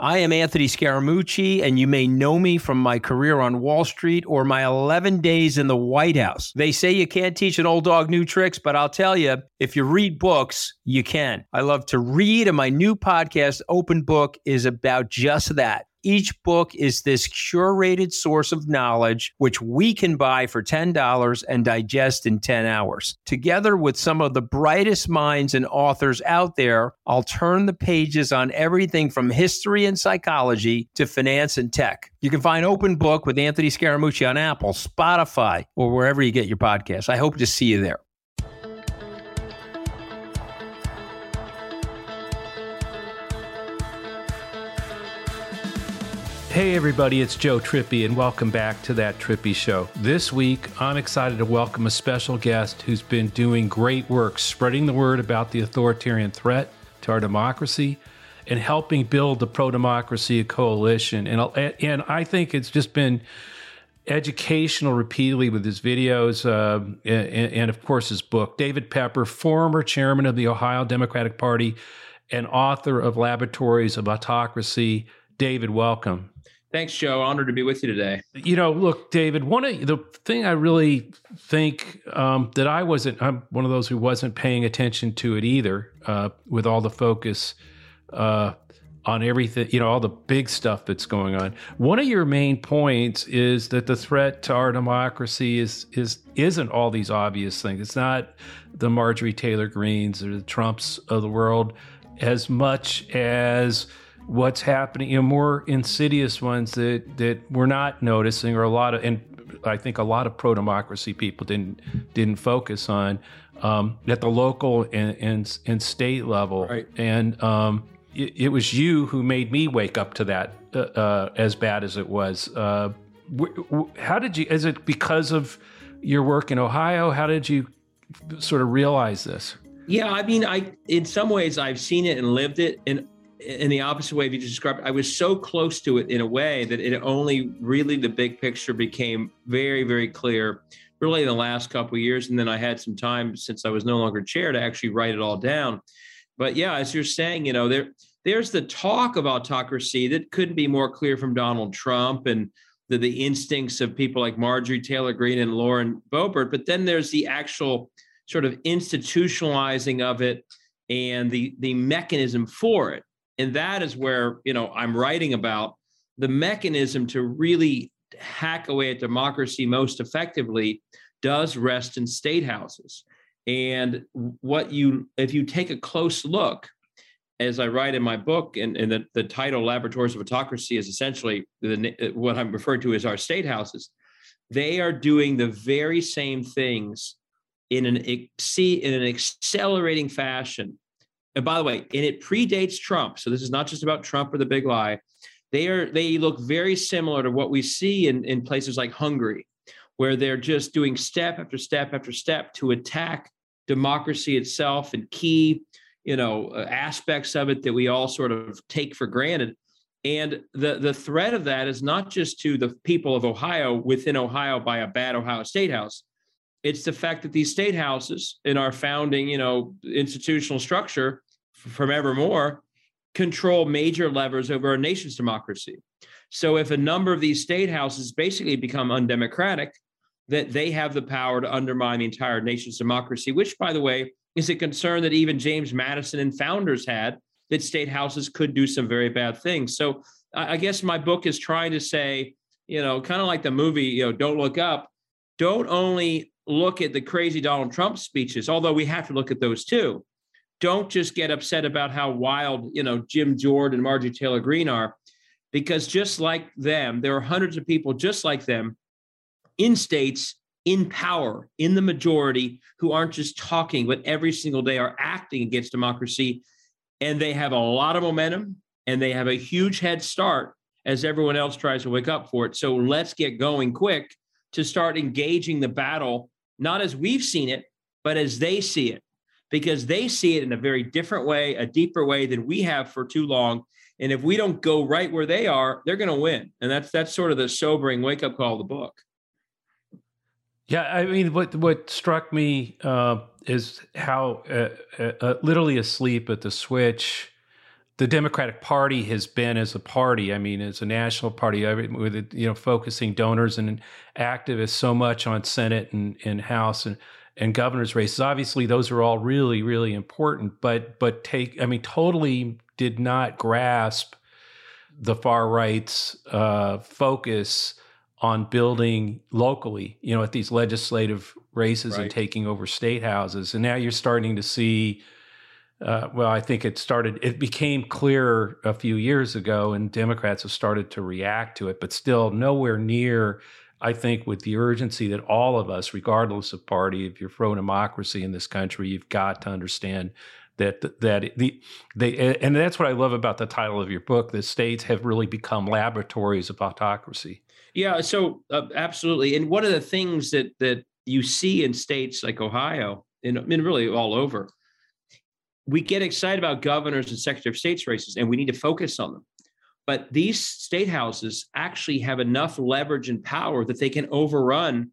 I am Anthony Scaramucci, and you may know me from my career on Wall Street or my 11 days in the White House. They say you can't teach an old dog new tricks, but I'll tell you, if you read books, you can. I love to read, and my new podcast, Open Book, is about just that. Each book is this curated source of knowledge, which we can buy for $10 and digest in 10 hours. Together with some of the brightest minds and authors out there, I'll turn the pages on everything from history and psychology to finance and tech. You can find Open Book with Anthony Scaramucci on Apple, Spotify, or wherever you get your podcasts. I hope to see you there. Hey, everybody, it's Joe Trippi, and welcome back to That Trippi Show. This week, I'm excited to welcome a special guest who's been doing great work spreading the word about the authoritarian threat to our democracy and helping build the pro democracy coalition. And, and I think it's just been educational repeatedly with his videos uh, and, and, of course, his book. David Pepper, former chairman of the Ohio Democratic Party and author of Laboratories of Autocracy. David, welcome. Thanks, Joe. Honored to be with you today. You know, look, David. One of the thing I really think um, that I wasn't. I'm one of those who wasn't paying attention to it either. Uh, with all the focus uh, on everything, you know, all the big stuff that's going on. One of your main points is that the threat to our democracy is is isn't all these obvious things. It's not the Marjorie Taylor Greens or the Trumps of the world as much as what's happening, you know, more insidious ones that that we're not noticing, or a lot of, and I think a lot of pro democracy people didn't didn't focus on um, at the local and, and, and state level, right. and um, it, it, was you who made me wake up to that uh, uh, as bad as it was. Uh, how did you? Is it because of your work in Ohio? How did you sort of realize this? Yeah, I mean, I in some ways I've seen it and lived it, and in the opposite way you just described i was so close to it in a way that it only really the big picture became very very clear really in the last couple years. And then i had some time since i was no longer chair to actually write it all down. But yeah as you're saying you know there there's the talk of autocracy that couldn't be more clear from donald trump and the, the instincts of people like marjorie taylor greene and lauren boebert. But then there's the actual sort of institutionalizing of it and the the mechanism for it and that is where you know i'm writing about the mechanism to really hack away at democracy most effectively does rest in state houses. And what you if you take a close look as i write in my book and, and the, the title laboratories of autocracy is essentially the, what i'm referring to as our state houses they are doing the very same things in an in an accelerating fashion and by the way, and it predates Trump. So this is not just about Trump or the big lie. They are they look very similar to what we see in, in places like Hungary, where they're just doing step after step after step to attack democracy itself and key, you know, uh, aspects of it that we all sort of take for granted. And the the threat of that is not just to the people of Ohio within Ohio by a bad Ohio State House. It's the fact that these state houses in our founding, you know, institutional structure from evermore control major levers over our nation's democracy. So if a number of these state houses basically become undemocratic, that they have the power to undermine the entire nation's democracy, which, by the way, is a concern that even James Madison and founders had that state houses could do some very bad things. So I guess my book is trying to say, you know, kind of like the movie, you know, Don't Look Up, don't only look at the crazy Donald Trump speeches, although we have to look at those too don't just get upset about how wild, you know, Jim Jordan and Marjorie Taylor Greene are, because just like them, there are hundreds of people just like them in states in power, in the majority, who aren't just talking, but every single day are acting against democracy. And they have a lot of momentum and they have a huge head start as everyone else tries to wake up for it. So let's get going quick to start engaging the battle, not as we've seen it, but as they see it because they see it in a very different way, a deeper way than we have for too long. And if we don't go right where they are, they're going to win. And that's that's sort of the sobering wake up call of the book. Yeah, I mean, what what struck me uh, is how uh, uh, uh, literally asleep at the switch the Democratic Party has been as a party. I mean, as a national party, with you know focusing donors and activists so much on Senate and, and House and and governor's races. Obviously, those are all really really important. But but take I mean, totally did not grasp the far right's uh, focus on building locally. You know, at these legislative races right. and taking over state houses, and now you're starting to see uh, well, I think it started, it became clearer a few years ago, and Democrats have started to react to it, but still nowhere near, I think, with the urgency that all of us, regardless of party, if you're pro democracy in this country, you've got to understand that that the they and that's what I love about the title of your book. The states have really become laboratories of autocracy. Yeah, so uh, absolutely. And one of the things that that you see in states like Ohio, and, and really all over, we get excited about governors and secretary of state's races, and we need to focus on them. But these state houses actually have enough leverage and power that they can overrun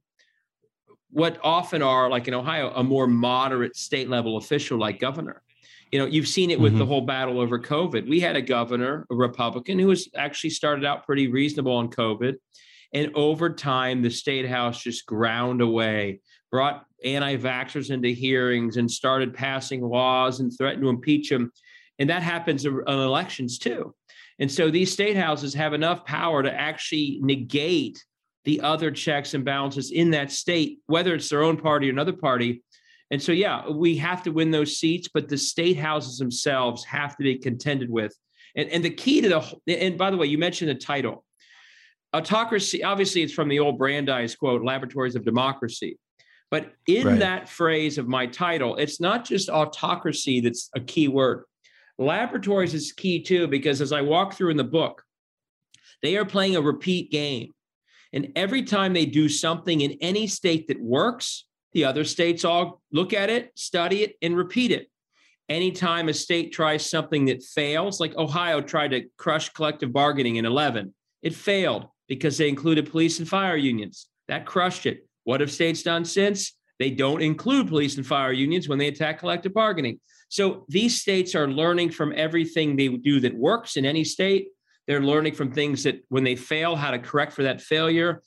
what often are, like in Ohio, a more moderate state level official like governor. You know, you've seen it with mm-hmm. the whole battle over COVID. We had a governor, a Republican, who was actually started out pretty reasonable on COVID. And over time, the state house just ground away brought anti-vaxxers into hearings and started passing laws and threatened to impeach them. And that happens on elections too. And so these state houses have enough power to actually negate the other checks and balances in that state, whether it's their own party or another party. And so, yeah, we have to win those seats, but the state houses themselves have to be contended with. And, and the key to the, and by the way, you mentioned the title. Autocracy, obviously, it's from the old Brandeis quote, Laboratories of Democracy. But in right. that phrase of my title, it's not just autocracy that's a key word. Laboratories is key too, because as I walk through in the book, they are playing a repeat game. And every time they do something in any state that works, the other states all look at it, study it, and repeat it. Anytime a state tries something that fails, like Ohio tried to crush collective bargaining in 11, it failed because they included police and fire unions. That crushed it. What have states done since? They don't include police and fire unions when they attack collective bargaining. So these states are learning from everything they do that works in any state. They're learning from things that when they fail, how to correct for that failure.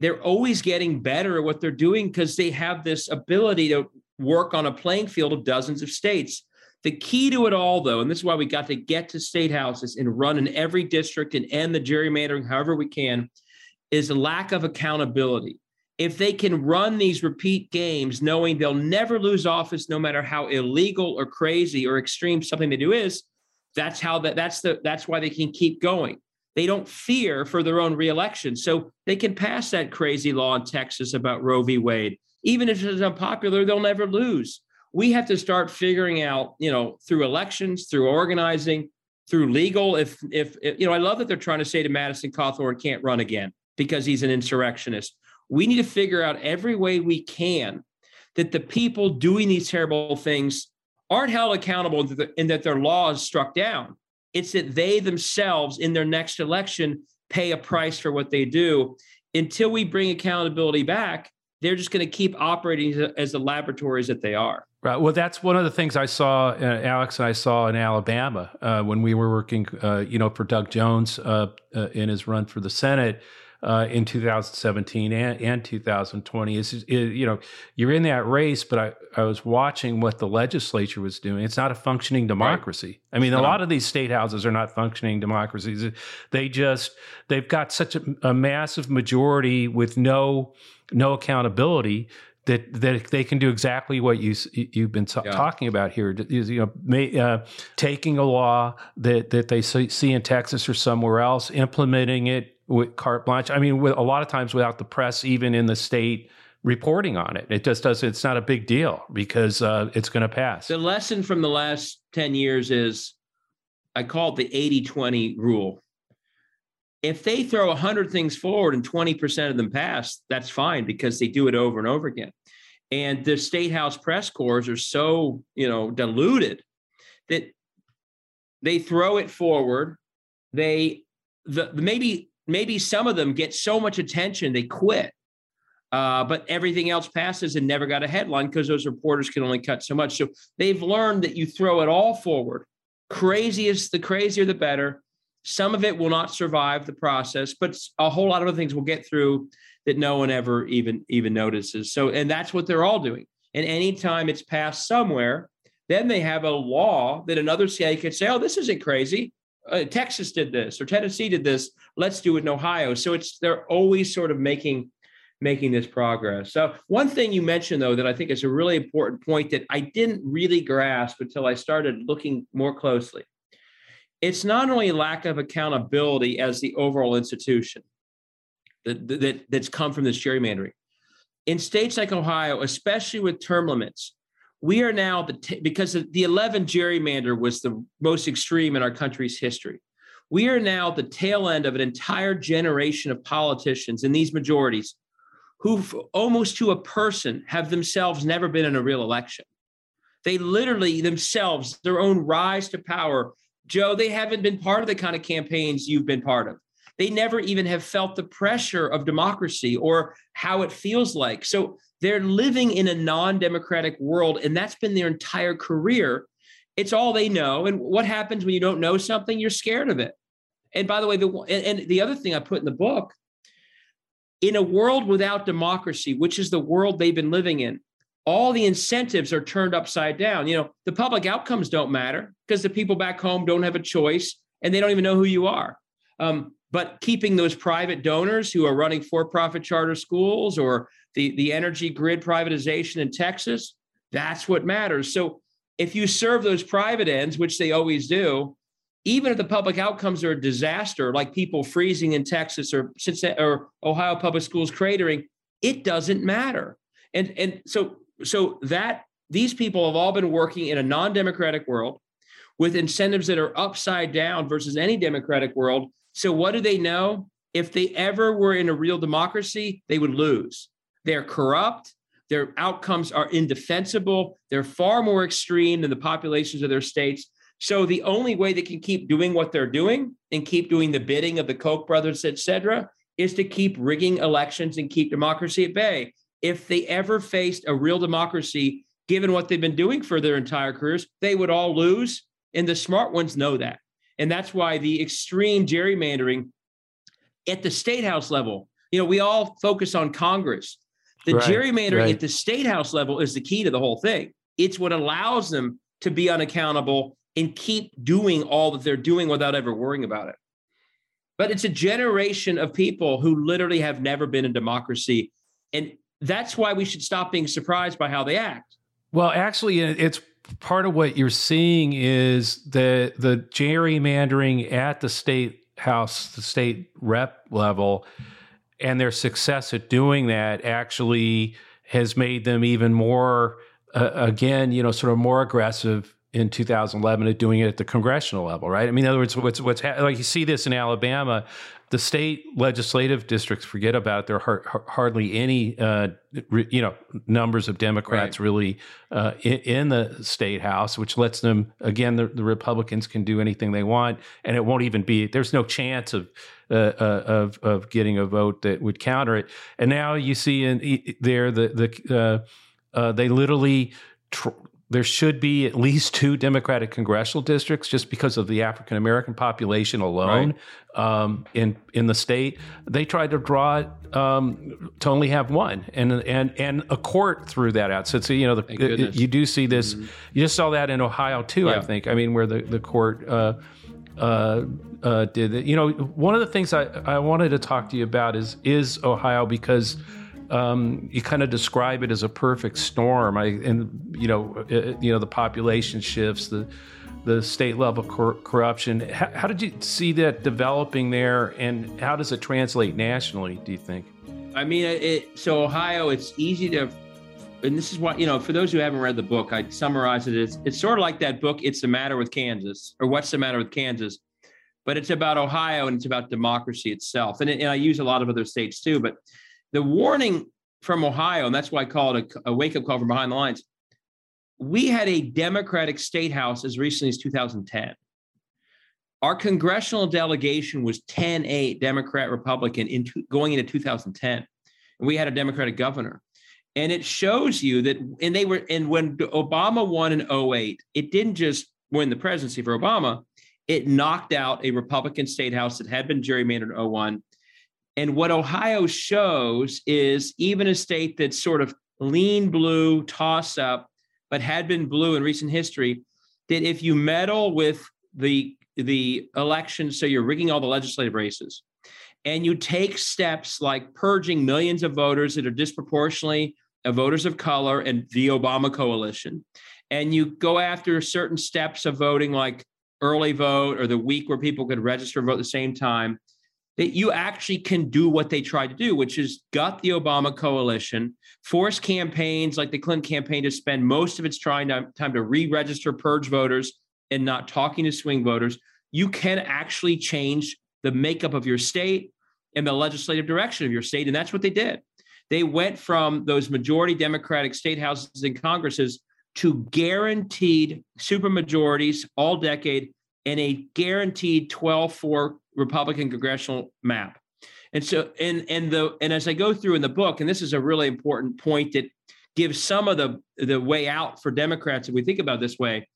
They're always getting better at what they're doing because they have this ability to work on a playing field of dozens of states. The key to it all, though, and this is why we got to get to state houses and run in every district and end the gerrymandering however we can, is a lack of accountability if they can run these repeat games knowing they'll never lose office no matter how illegal or crazy or extreme something they do is that's how that that's the that's why they can keep going. They don't fear for their own reelection. So they can pass that crazy law in texas about roe v. Wade. Even if it's unpopular they'll never lose. We have to start figuring out you know through elections through organizing through legal if if, if you know i love that they're trying to say to madison cawthorn can't run again because he's an insurrectionist we need to figure out every way we can that the people doing these terrible things aren't held accountable and that their law is struck down. It's that they themselves, in their next election, pay a price for what they do. Until we bring accountability back, they're just going to keep operating as the laboratories that they are. Right. Well, that's one of the things I saw, uh, Alex and I saw in Alabama uh, when we were working, uh, you know, for Doug Jones uh, uh in his run for the Senate uh, in 2017 and, and 2020 is, you know you're in that race but I, I was watching what the legislature was doing it's not a functioning democracy right. i mean a lot of these state houses are not functioning democracies they just they've got such a, a massive majority with no no accountability that that they can do exactly what you you've been t- yeah. talking about here. Is, you know, may, uh, taking a law that that they see in Texas or somewhere else, implementing it with carte blanche. I mean, with a lot of times without the press, even in the state reporting on it, it just does. It's not a big deal because uh, it's going to pass. The lesson from the last ten years is, I call it the 80-20 rule. If they throw 100 things forward and 20% of them pass, that's fine because they do it over and over again. And the state house press corps are so, you know, diluted that they throw it forward. They the, maybe maybe some of them get so much attention they quit. Uh, but everything else passes and never got a headline because those reporters can only cut so much. So they've learned that you throw it all forward Craziest, the crazier the better. Some of it will not survive the process, but a whole lot of other things will get through that no one ever even even notices. So, and that's what they're all doing. And anytime it's passed somewhere, then they have a law that another state could say, "Oh, this isn't crazy. Uh, Texas did this or Tennessee did this. Let's do it in Ohio." So it's they're always sort of making making this progress. So one thing you mentioned though that I think is a really important point that I didn't really grasp until I started looking more closely. It's not only lack of accountability as the overall institution that, that that's come from this gerrymandering. In states like Ohio, especially with term limits, we are now the t- because the 11 gerrymander was the most extreme in our country's history. We are now at the tail end of an entire generation of politicians in these majorities who almost to a person have themselves never been in a real election. They literally themselves, their own rise to power, Joe, they haven't been part of the kind of campaigns you've been part of. They never even have felt the pressure of democracy or how it feels like. So they're living in a non democratic world, and that's been their entire career. It's all they know. And what happens when you don't know something? You're scared of it. And by the way, the and, and the other thing I put in the book in a world without democracy, which is the world they've been living in, all the incentives are turned upside down. You know, the public outcomes don't matter because the people back home don't have a choice and they don't even know who you are. Um, but keeping those private donors who are running for-profit charter schools or the, the energy grid privatization in Texas, that's what matters. So if you serve those private ends, which they always do, even if the public outcomes are a disaster, like people freezing in Texas or or Ohio public schools cratering, it doesn't matter. And and so so that these people have all been working in a non-democratic world with incentives that are upside down versus any democratic world. So what do they know? If they ever were in a real democracy, they would lose. They're corrupt. Their outcomes are indefensible. They're far more extreme than the populations of their states. So the only way they can keep doing what they're doing and keep doing the bidding of the Koch brothers, et cetera, is to keep rigging elections and keep democracy at bay. If they ever faced a real democracy, given what they've been doing for their entire careers, they would all lose. And the smart ones know that. And that's why the extreme gerrymandering at the state house level, you know, we all focus on Congress. The right, gerrymandering right. at the state house level is the key to the whole thing. It's what allows them to be unaccountable and keep doing all that they're doing without ever worrying about it. But it's a generation of people who literally have never been in democracy. And that's why we should stop being surprised by how they act. Well, actually, it's part of what you're seeing is the the gerrymandering at the state house, the state rep level, and their success at doing that actually has made them even more, uh, again, you know, sort of more aggressive in 2011 at doing it at the congressional level, right? I mean, in other words, what's what's like you see this in Alabama, the state legislative districts forget about it. There are hardly any, uh, re, you know, numbers of Democrats right. really uh, in, in, the state house, which lets them again the, the, Republicans can do anything they want, and it won't even be. There's no chance of. Uh, uh of of getting a vote that would counter it, and now you see in there the the uh, uh, they literally tr- there should be at least two Democratic congressional districts just because of the African American population alone right. um, in in the state. They tried to draw it um, to only have one, and and and a court threw that out. So, so you know, the, you do see this. Mm-hmm. You just saw that in Ohio too. Yeah. I think. I mean, where the the court. Uh, uh, uh, did it. You know, one of the things I, I wanted to talk to you about is is Ohio because um, you kind of describe it as a perfect storm. I, and you know, it, uh, you know, the population shifts, the the state level cor- corruption. How, how, did you see that developing there, and how does it translate nationally? Do you think? I mean, it, so Ohio, it's easy to, and this is why you know, for those who haven't read the book, I summarize it as it's sort of like that book, "It's the Matter with Kansas," or "What's the Matter with Kansas." But it's about Ohio and it's about democracy itself, and, it, and I use a lot of other states too. But the warning from Ohio, and that's why I call it a, a wake up call from behind the lines. We had a Democratic state house as recently as 2010. Our congressional delegation was 10 8 Democrat Republican in going into 2010. And we had a Democratic governor. And it shows you that, and they were, and when Obama won in 08, it didn't just win the presidency for Obama, it knocked out a Republican state house that had been gerrymandered in 01. And what Ohio shows is even a state that's sort of lean blue, toss up, but had been blue in recent history, that if you meddle with the the election, so you're rigging all the legislative races, and you take steps like purging millions of voters that are disproportionately voters of color and the Obama coalition, and you go after certain steps of voting like early vote or the week where people could register vote at the same time, that you actually can do what they tried to do, which is gut the Obama coalition, force campaigns like the Clinton campaign to spend most of its trying to, time to re-register purge voters and not talking to swing voters. You can actually change the makeup of your state and the legislative direction of your state. And that's what they did. They went from those majority Democratic state houses and Congresses to guaranteed supermajorities all decade and a guaranteed 12-4 Republican congressional map. And so, and and the and as I go through in the book, and this is a really important point that gives some of the the way out for Democrats if we think about this way.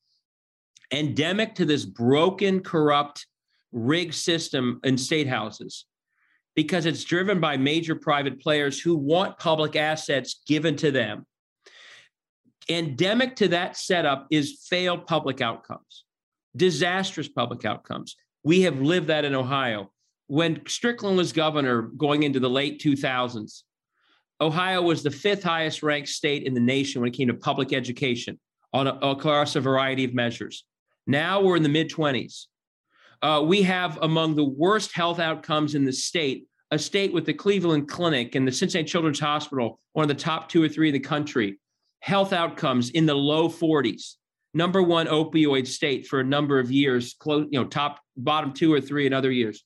Endemic to this broken, corrupt, rigged system in state houses, because it's driven by major private players who want public assets given to them. Endemic to that setup is failed public outcomes, disastrous public outcomes. We have lived that in Ohio. When Strickland was governor going into the late 2000s, Ohio was the fifth highest ranked state in the nation when it came to public education on a, across a variety of measures. Now we're in the mid 20s. Uh, we have among the worst health outcomes in the state, a state with the Cleveland Clinic and the Cincinnati Children's Hospital, one of the top two or three in the country, health outcomes in the low 40s number one opioid state for a number of years, close, you know, top bottom two or three in other years.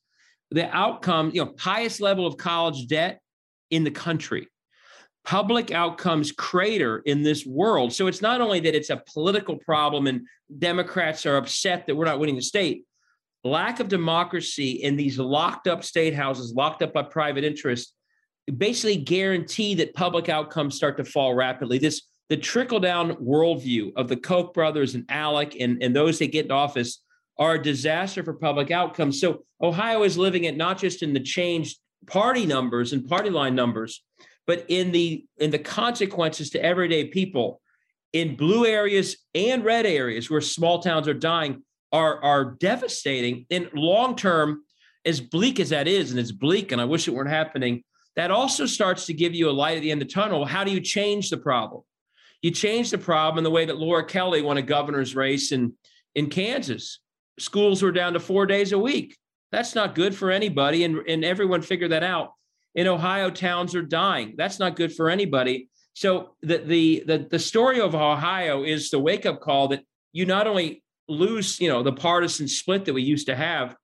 The outcome, you know, highest level of college debt in the country. Public outcomes crater in this world. So it's not only that it's a political problem and Democrats are upset that we're not winning the state. Lack of democracy in these locked up state houses, locked up by private interests, basically guarantee that public outcomes start to fall rapidly. This the trickle down worldview of the Koch brothers and ALEC and, and those that get in office are a disaster for public outcomes. So Ohio is living it not just in the changed party numbers and party line numbers, but in the in the consequences to everyday people in blue areas and red areas where small towns are dying are are devastating. In long term, as bleak as that is, and it's bleak, and I wish it weren't happening, that also starts to give you a light at the end of the tunnel. How do you change the problem? You change the problem in the way that Laura Kelly won a governor's race in, in Kansas. Schools were down to four days a week. That's not good for anybody. And, and everyone figured that out. In Ohio, towns are dying. That's not good for anybody. So the, the the the story of Ohio is the wake up call that you not only lose, you know, the partisan split that we used to have,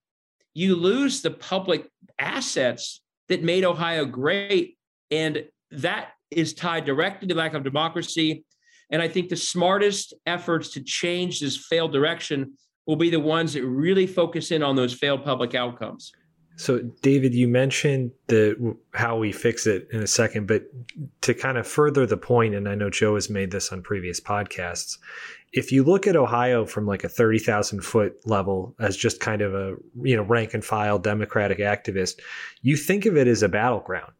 you lose the public assets that made Ohio great, and that is tied directly to lack of democracy and I think the smartest efforts to change this failed direction will be the ones that really focus in on those failed public outcomes. So, David, you mentioned the how we fix it in a second, but to kind of further the point, and I know Joe has made this on previous podcasts. If you look at Ohio from like a thirty thousand foot level as just kind of a you know rank and file Democratic activist, you think of it as a battleground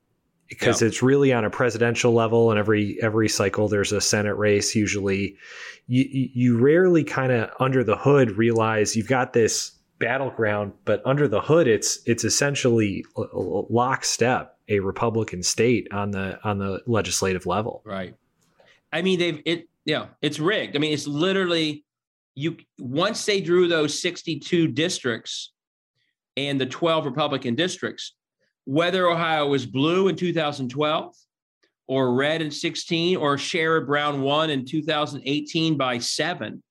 because yeah. it's really on a presidential level and every every cycle there's a senate race. Usually you you rarely kind of under the hood realize you've got this battleground but under the hood it's it's essentially lockstep a republican state on the on the legislative level. Right. I mean they've it yeah it's rigged. I mean it's literally you once they drew those 62 districts and the 12 republican districts whether Ohio was blue in 2012 or red in 16 or Sherrod Brown won in 2018 by seven,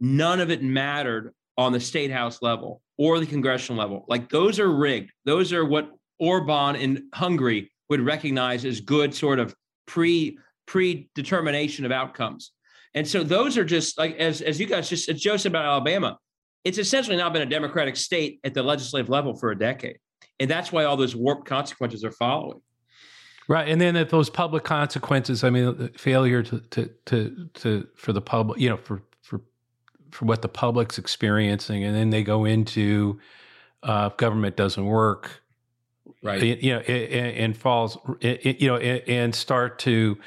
none of it mattered on the state house level or the congressional level. Like those are rigged. Those are what Orban in Hungary would recognize as good sort of pre predetermination of outcomes. And so those are just like as as you guys just Joe said about Alabama, it's essentially not been a democratic state at the legislative level for a decade and that's why all those warped consequences are following. Right, and then if those public consequences, I mean, failure to to to, to for the public, you know, for for for what the public's experiencing, and then they go into uh, government doesn't work, right? You know, and, and falls, you know, and start to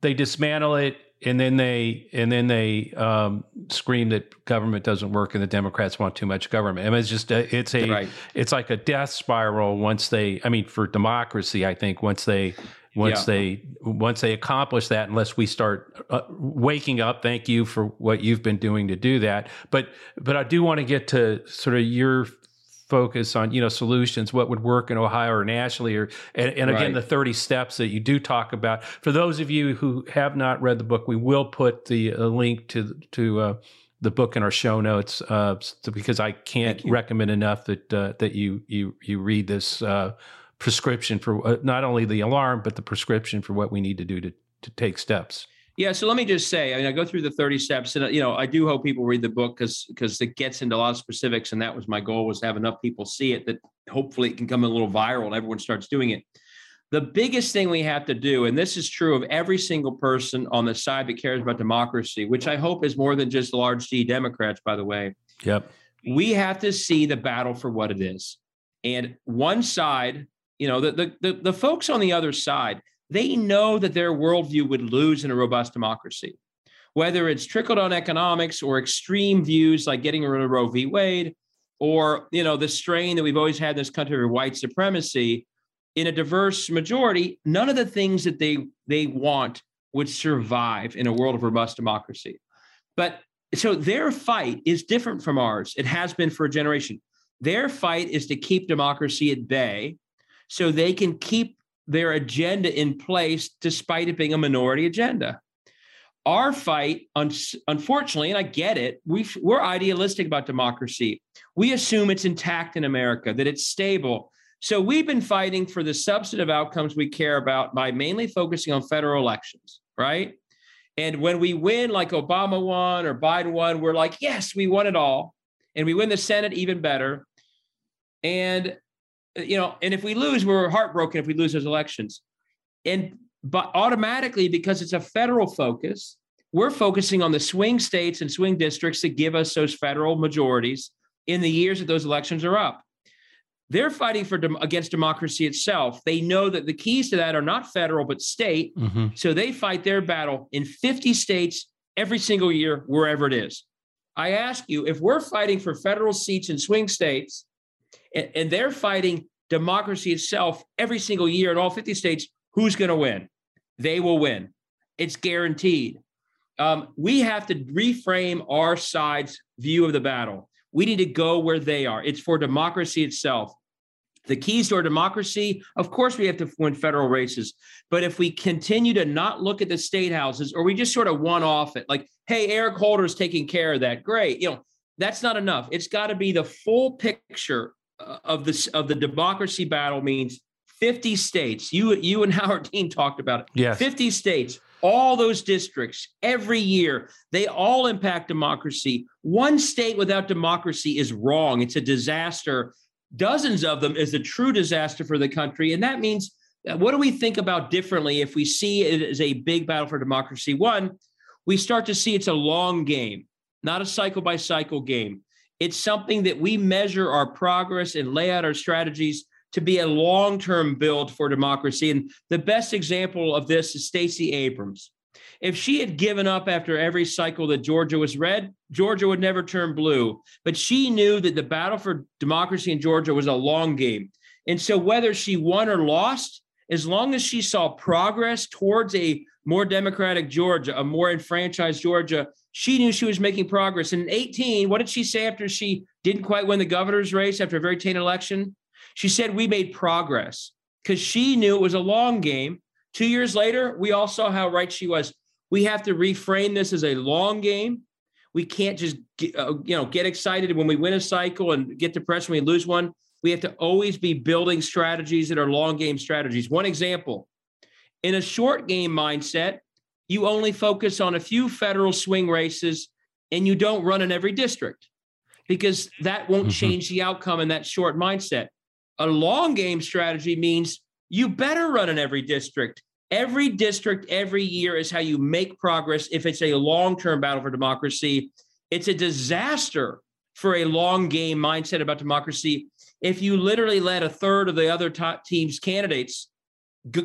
they dismantle it and then they and then they um, scream that government doesn't work and the Democrats want too much government. I mean, it's just a, it's a right. it's like a death spiral once they. I mean, for democracy, I think once they once yeah. they once they accomplish that, unless we start uh, waking up. Thank you for what you've been doing to do that. But but I do want to get to sort of your focus on you know solutions what would work in ohio or nationally or and, and again right. the 30 steps that you do talk about. For those of you who have not read the book we will put the uh, link to to uh, the book in our show notes uh, because i can't recommend enough that uh, that you you you read this uh, prescription for uh, not only the alarm but the prescription for what we need to do to to take steps yeah, so let me just say, I mean, I go through the 30 steps and uh, you know, I do hope people read the book because because it gets into a lot of specifics and that was my goal was to have enough people see it that hopefully it can come a little viral and everyone starts doing it. The biggest thing we have to do, and this is true of every single person on the side that cares about democracy, which I hope is more than just large D Democrats, by the way. Yep. We have to see the battle for what it is. And one side, you know, the the the, the folks on the other side, they know that their worldview would lose in a robust democracy. Whether it's trickle down economics or extreme views like getting rid of Roe v. Wade, or you know the strain that we've always had in this country of white supremacy, in a diverse majority, none of the things that they they want would survive in a world of robust democracy. But so their fight is different from ours. It has been for a generation. Their fight is to keep democracy at bay so they can keep their agenda in place despite it being a minority agenda. Our fight, un- unfortunately, and I get it, we we're idealistic about democracy. We assume it's intact in America, that it's stable. So we've been fighting for the substantive outcomes we care about by mainly focusing on federal elections, right? And when we win, like Obama won or Biden won, we're like, yes, we won it all. And we win the Senate even better. And you know, and if we lose, we're heartbroken if we lose those elections. And but automatically, because it's a federal focus, we're focusing on the swing states and swing districts that give us those federal majorities in the years that those elections are up. They're fighting for dem- against democracy itself. They know that the keys to that are not federal but state. Mm-hmm. So they fight their battle in 50 states every single year, wherever it is. I ask you, if we're fighting for federal seats in swing states and, and they're fighting democracy itself every single year in all 50 states. Who's going to win? They will win. It's guaranteed. Um, we have to reframe our side's view of the battle. We need to go where they are. It's for democracy itself. The keys to our democracy, of course, we have to win federal races. But if we continue to not look at the state houses or we just sort of one off it, like, hey, Eric Holder's taking care of that, great. You know, that's not enough. It's got to be the full picture of this of the democracy battle means 50 states. You you and Howard Dean talked about it. Yes. 50 states, all those districts every year, they all impact democracy. One state without democracy is wrong. It's a disaster. Dozens of them is a true disaster for the country. And that means uh, what do we think about differently if we see it as a big battle for democracy? One, we start to see it's a long game, not a cycle by cycle game. It's something that we measure our progress and lay out our strategies to be a long term build for democracy. And the best example of this is Stacey Abrams. If she had given up after every cycle that Georgia was red, Georgia would never turn blue. But she knew that the battle for democracy in Georgia was a long game. And so, whether she won or lost, as long as she saw progress towards a more democratic Georgia, a more enfranchised Georgia, she knew she was making progress. And in 18, what did she say after she didn't quite win the governor's race after a very tainted election? She said, We made progress because she knew it was a long game. Two years later, we all saw how right she was. We have to reframe this as a long game. We can't just get, uh, you know get excited when we win a cycle and get depressed when we lose one. We have to always be building strategies that are long game strategies. One example, in a short game mindset, you only focus on a few federal swing races and you don't run in every district because that won't mm-hmm. change the outcome in that short mindset. A long game strategy means you better run in every district. Every district, every year is how you make progress if it's a long term battle for democracy. It's a disaster for a long game mindset about democracy if you literally let a third of the other top teams' candidates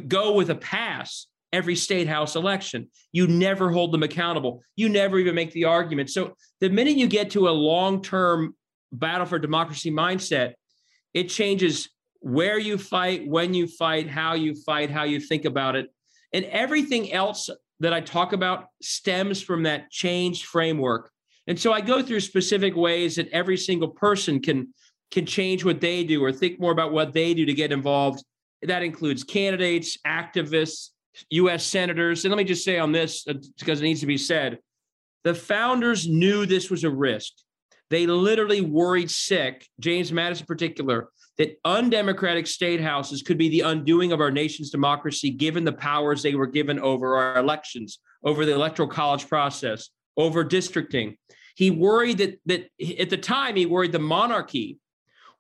go with a pass every state house election. You never hold them accountable. You never even make the argument. So the minute you get to a long term battle for democracy mindset, it changes where you fight, when you fight, how you fight, how you think about it. And everything else that I talk about stems from that changed framework. And so I go through specific ways that every single person can can change what they do or think more about what they do to get involved. That includes candidates, activists, US senators. And let me just say on this, uh, because it needs to be said, the founders knew this was a risk. They literally worried sick, James Madison in particular, that undemocratic state houses could be the undoing of our nation's democracy given the powers they were given over our elections, over the electoral college process, over districting. He worried that that at the time he worried the monarchy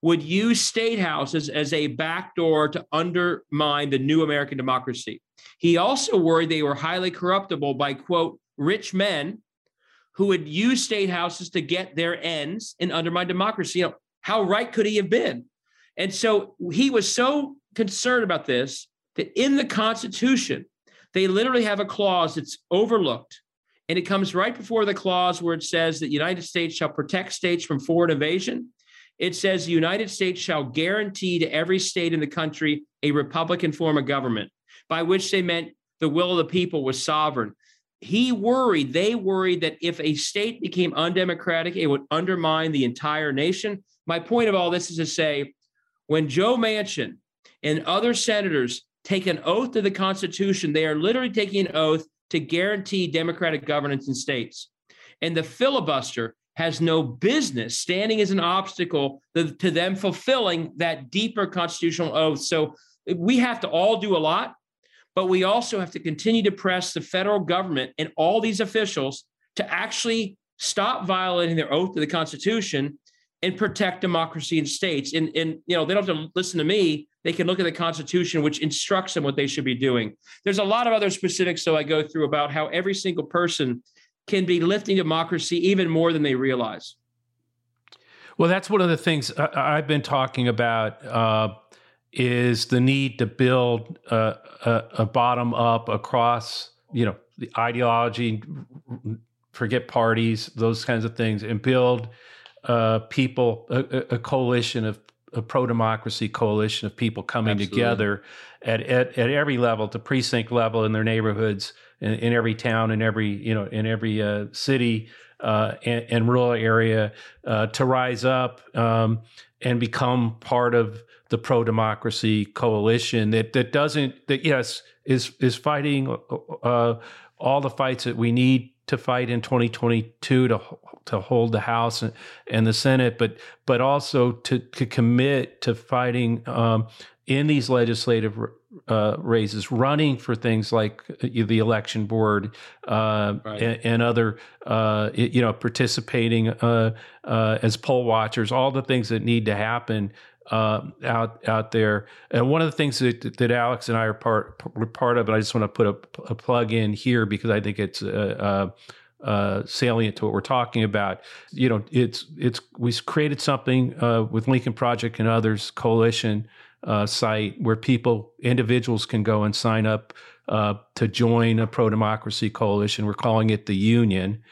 would use state houses as a backdoor to undermine the new American democracy. He also worried they were highly corruptible by, quote, rich men who would use state houses to get their ends and undermine democracy. You know, how right could he have been? And so he was so concerned about this that in the Constitution, they literally have a clause that's overlooked. And it comes right before the clause where it says that the United States shall protect states from foreign invasion it says the United States shall guarantee to every state in the country a Republican form of government, by which they meant the will of the people was sovereign. He worried, they worried that if a state became undemocratic, it would undermine the entire nation. My point of all this is to say when Joe Manchin and other senators take an oath to the Constitution, they are literally taking an oath to guarantee democratic governance in states. And the filibuster has no business standing as an obstacle to, them fulfilling that deeper constitutional oath. So we have to all do a lot, but we also have to continue to press the federal government and all these officials to actually stop violating their oath to the Constitution and protect democracy in states. And, and you know, they don't have to listen to me. They can look at the Constitution, which instructs them what they should be doing. There's a lot of other specifics, so I go through about how every single person can be lifting democracy even more than they realize. Well, that's one of the things I've been talking about uh, is the need to build a, a, a, bottom up across, you know, the ideology, forget parties, those kinds of things, and build uh, people, a, a, coalition of a pro democracy coalition of people coming Absolutely. together at, at, at every level, the precinct level in their neighborhoods, in, in every town, in every you know, in every uh, city uh, and, and, rural area uh, to rise up um, and become part of the pro democracy coalition that that doesn't that yes is is fighting uh, all the fights that we need to fight in 2022 to to hold the House and, and the Senate, but but also to to commit to fighting um, in these legislative uh, races, running for things like uh, the election board uh, right. and, and, other, uh, you know, participating uh, uh, as poll watchers, all the things that need to happen out out there. And one of the things that, that Alex and I are part part of, and I just want to put a, a plug in here because I think it's. Uh, salient to what we're talking about. You know, it's it's we created something uh, with Lincoln Project and others coalition uh, site where people, individuals can go and sign up uh, to join a pro democracy coalition. We're calling it the Union.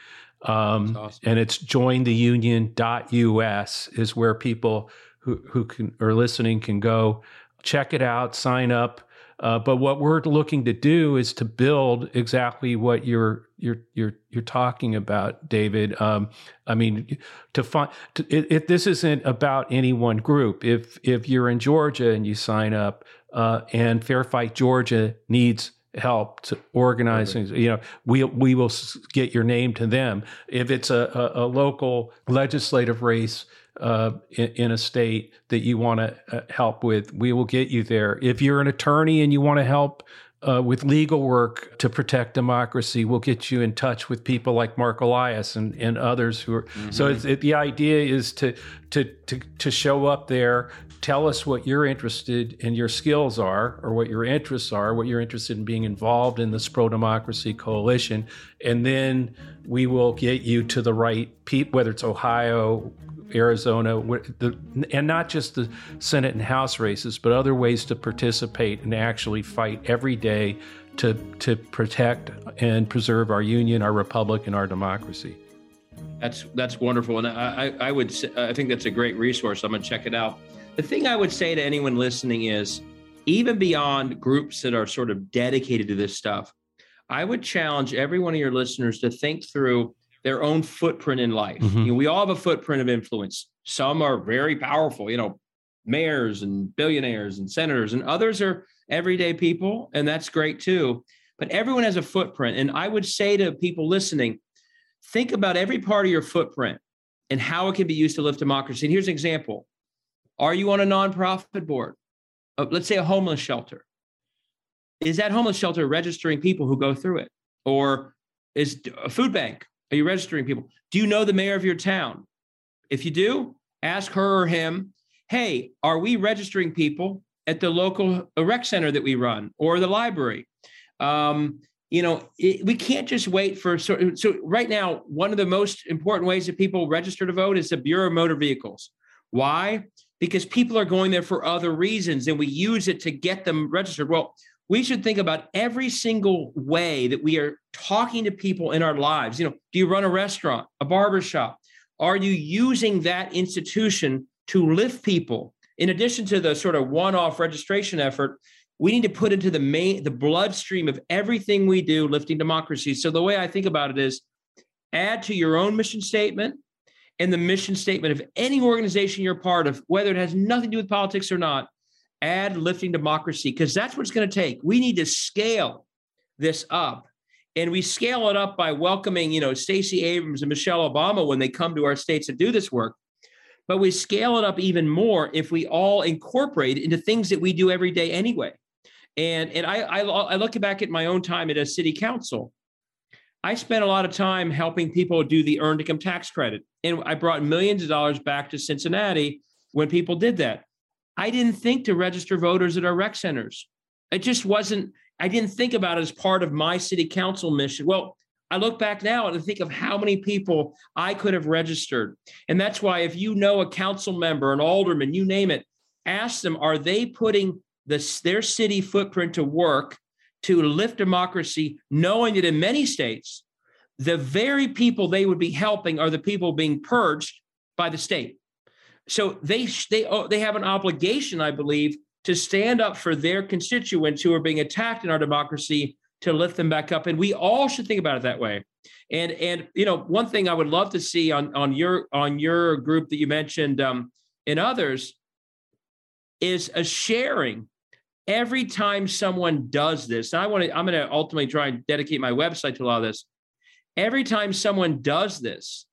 Um, awesome. And it's jointheunion.us is where people who, who can, are listening can go check it out, sign up. Uh, but what we're looking to do is to build exactly what you're you're you're you're talking about, David. Um, I mean, to find to, it, it, this isn't about any one group. If if you're in Georgia and you sign up, uh, and Fair Fight Georgia needs help to organize things. You know, we we will get your name to them. If it's a, a, a local legislative race uh, in, in, a state that you want to uh, help with, we will get you there. If you're an attorney and you want to help uh, with legal work to protect democracy, we'll get you in touch with people like Mark Elias and, and others who are. Mm-hmm. So it, the idea is to, to to to show up there, tell us what you're interested in your skills are, or what your interests are, what you're interested in being involved in this pro democracy coalition, and then we will get you to the right people, whether it's Ohio, Arizona, the, and not just the Senate and House races, but other ways to participate and actually fight every day to, to protect and preserve our union, our republic, and our democracy. That's that's wonderful, and I, I would I think that's a great resource. I'm to check it out. The thing I would say to anyone listening is, even beyond groups that are sort of dedicated to this stuff, I would challenge every one of your listeners to think through their own footprint in life. Mm-hmm. You know, we all have a footprint of influence. Some are very powerful, you know, mayors and billionaires and senators, and others are everyday people, and that's great too. But everyone has a footprint. And I would say to people listening, think about every part of your footprint and how it can be used to lift democracy. And here's an example Are you on a nonprofit board? Uh, let's say a homeless shelter. Is that homeless shelter registering people who go through it? Or is a food bank are you registering people? Do you know the mayor of your town? If you do, ask her or him, hey, are we registering people at the local rec center that we run or the library? Um, you know, it, we can't just wait for so, so right now, one of the most important ways that people register to vote is the Bureau of Motor Vehicles. Why? Because people are going there for other reasons and we use it to get them registered. Well, we should think about every single way that we are talking to people in our lives. You know, do you run a restaurant, a barbershop? Are you using that institution to lift people? In addition to the sort of one-off registration effort, we need to put into the main the bloodstream of everything we do lifting democracy. So the way I think about it is add to your own mission statement and the mission statement of any organization you're part of, whether it has nothing to do with politics or not add lifting democracy because that's what it's going to take. We need to scale this up. And we scale it up by welcoming, you know, Stacey Abrams and Michelle Obama when they come to our states to do this work. But we scale it up even more if we all incorporate it into things that we do every day anyway. And and I, I, I look back at my own time at a city council. I spent a lot of time helping people do the earned income tax credit, and I brought millions of dollars back to Cincinnati when people did that. I didn't think to register voters at our rec centers. It just wasn't, I didn't think about it as part of my city council mission. Well, I look back now and think of how many people I could have registered. And that's why if you know a council member, an alderman, you name it, ask them, are they putting this, their city footprint to work to lift democracy, knowing that in many states, the very people they would be helping are the people being purged by the state. So they they oh, they have an obligation, I believe, to stand up for their constituents who are being attacked in our democracy to lift them back up. And we all should think about it that way. And and you know, one thing I would love to see on on your on your group that you mentioned um, and others is a sharing every time someone does this. I want to I'm going to ultimately try and dedicate my website to a lot of this. Every time someone does this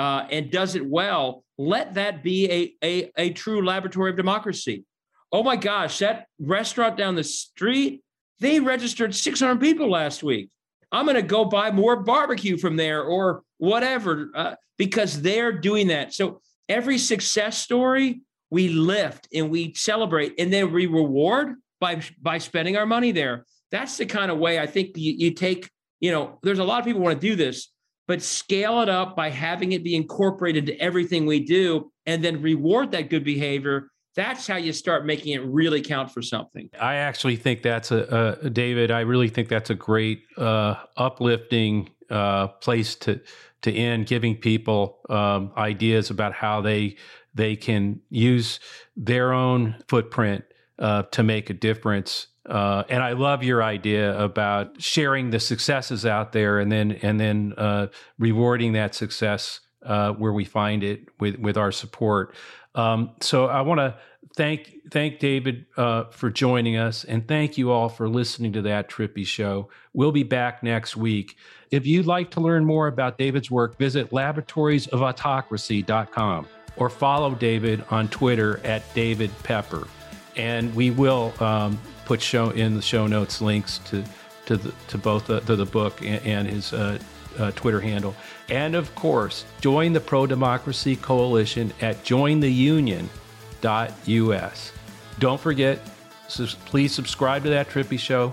uh, and does it well, let that be a, a, a true laboratory of democracy. Oh my gosh, that restaurant down the street, they registered 600 people last week. I'm going to go buy more barbecue from there or whatever uh, because they're doing that. So every success story we lift and we celebrate and then we reward by by spending our money there. That's the kind of way I think you, you take, you know, there's a lot of people want to do this, but scale it up by having it be incorporated into everything we do and then reward that good behavior that's how you start making it really count for something. I actually think that's a, david i really think that's a great uh, uplifting uh, place to to end giving people um, ideas about how they they can use their own footprint uh, to make a difference uh, and I love your idea about sharing the successes out there and then and then uh, rewarding that success uh, where we find it with with our support. Um, so I want to thank thank David uh, for joining us and thank you all for listening to that Trippi show. We'll be back next week. If you'd like to learn more about David's work, visit laboratoriesofautocracy.com or follow David on Twitter at David Pepper. And we will um, put show in the show notes links to to the, to both the, to the book and, and his uh, uh, Twitter handle. And of course, join the Pro Democracy Coalition at jointheunion.us. Don't forget, please subscribe to that Trippi Show.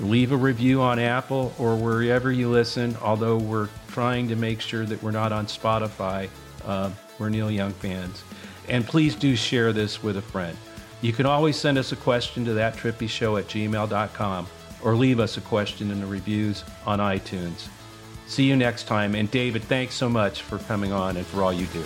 Leave a review on Apple or wherever you listen, although we're trying to make sure that we're not on Spotify. Uh, we're Neil Young fans. And please do share this with a friend. You can always send us a question to that Trippi Show at gmail.com or leave us a question in the reviews on iTunes. See you next time. And David, thanks so much for coming on and for all you do.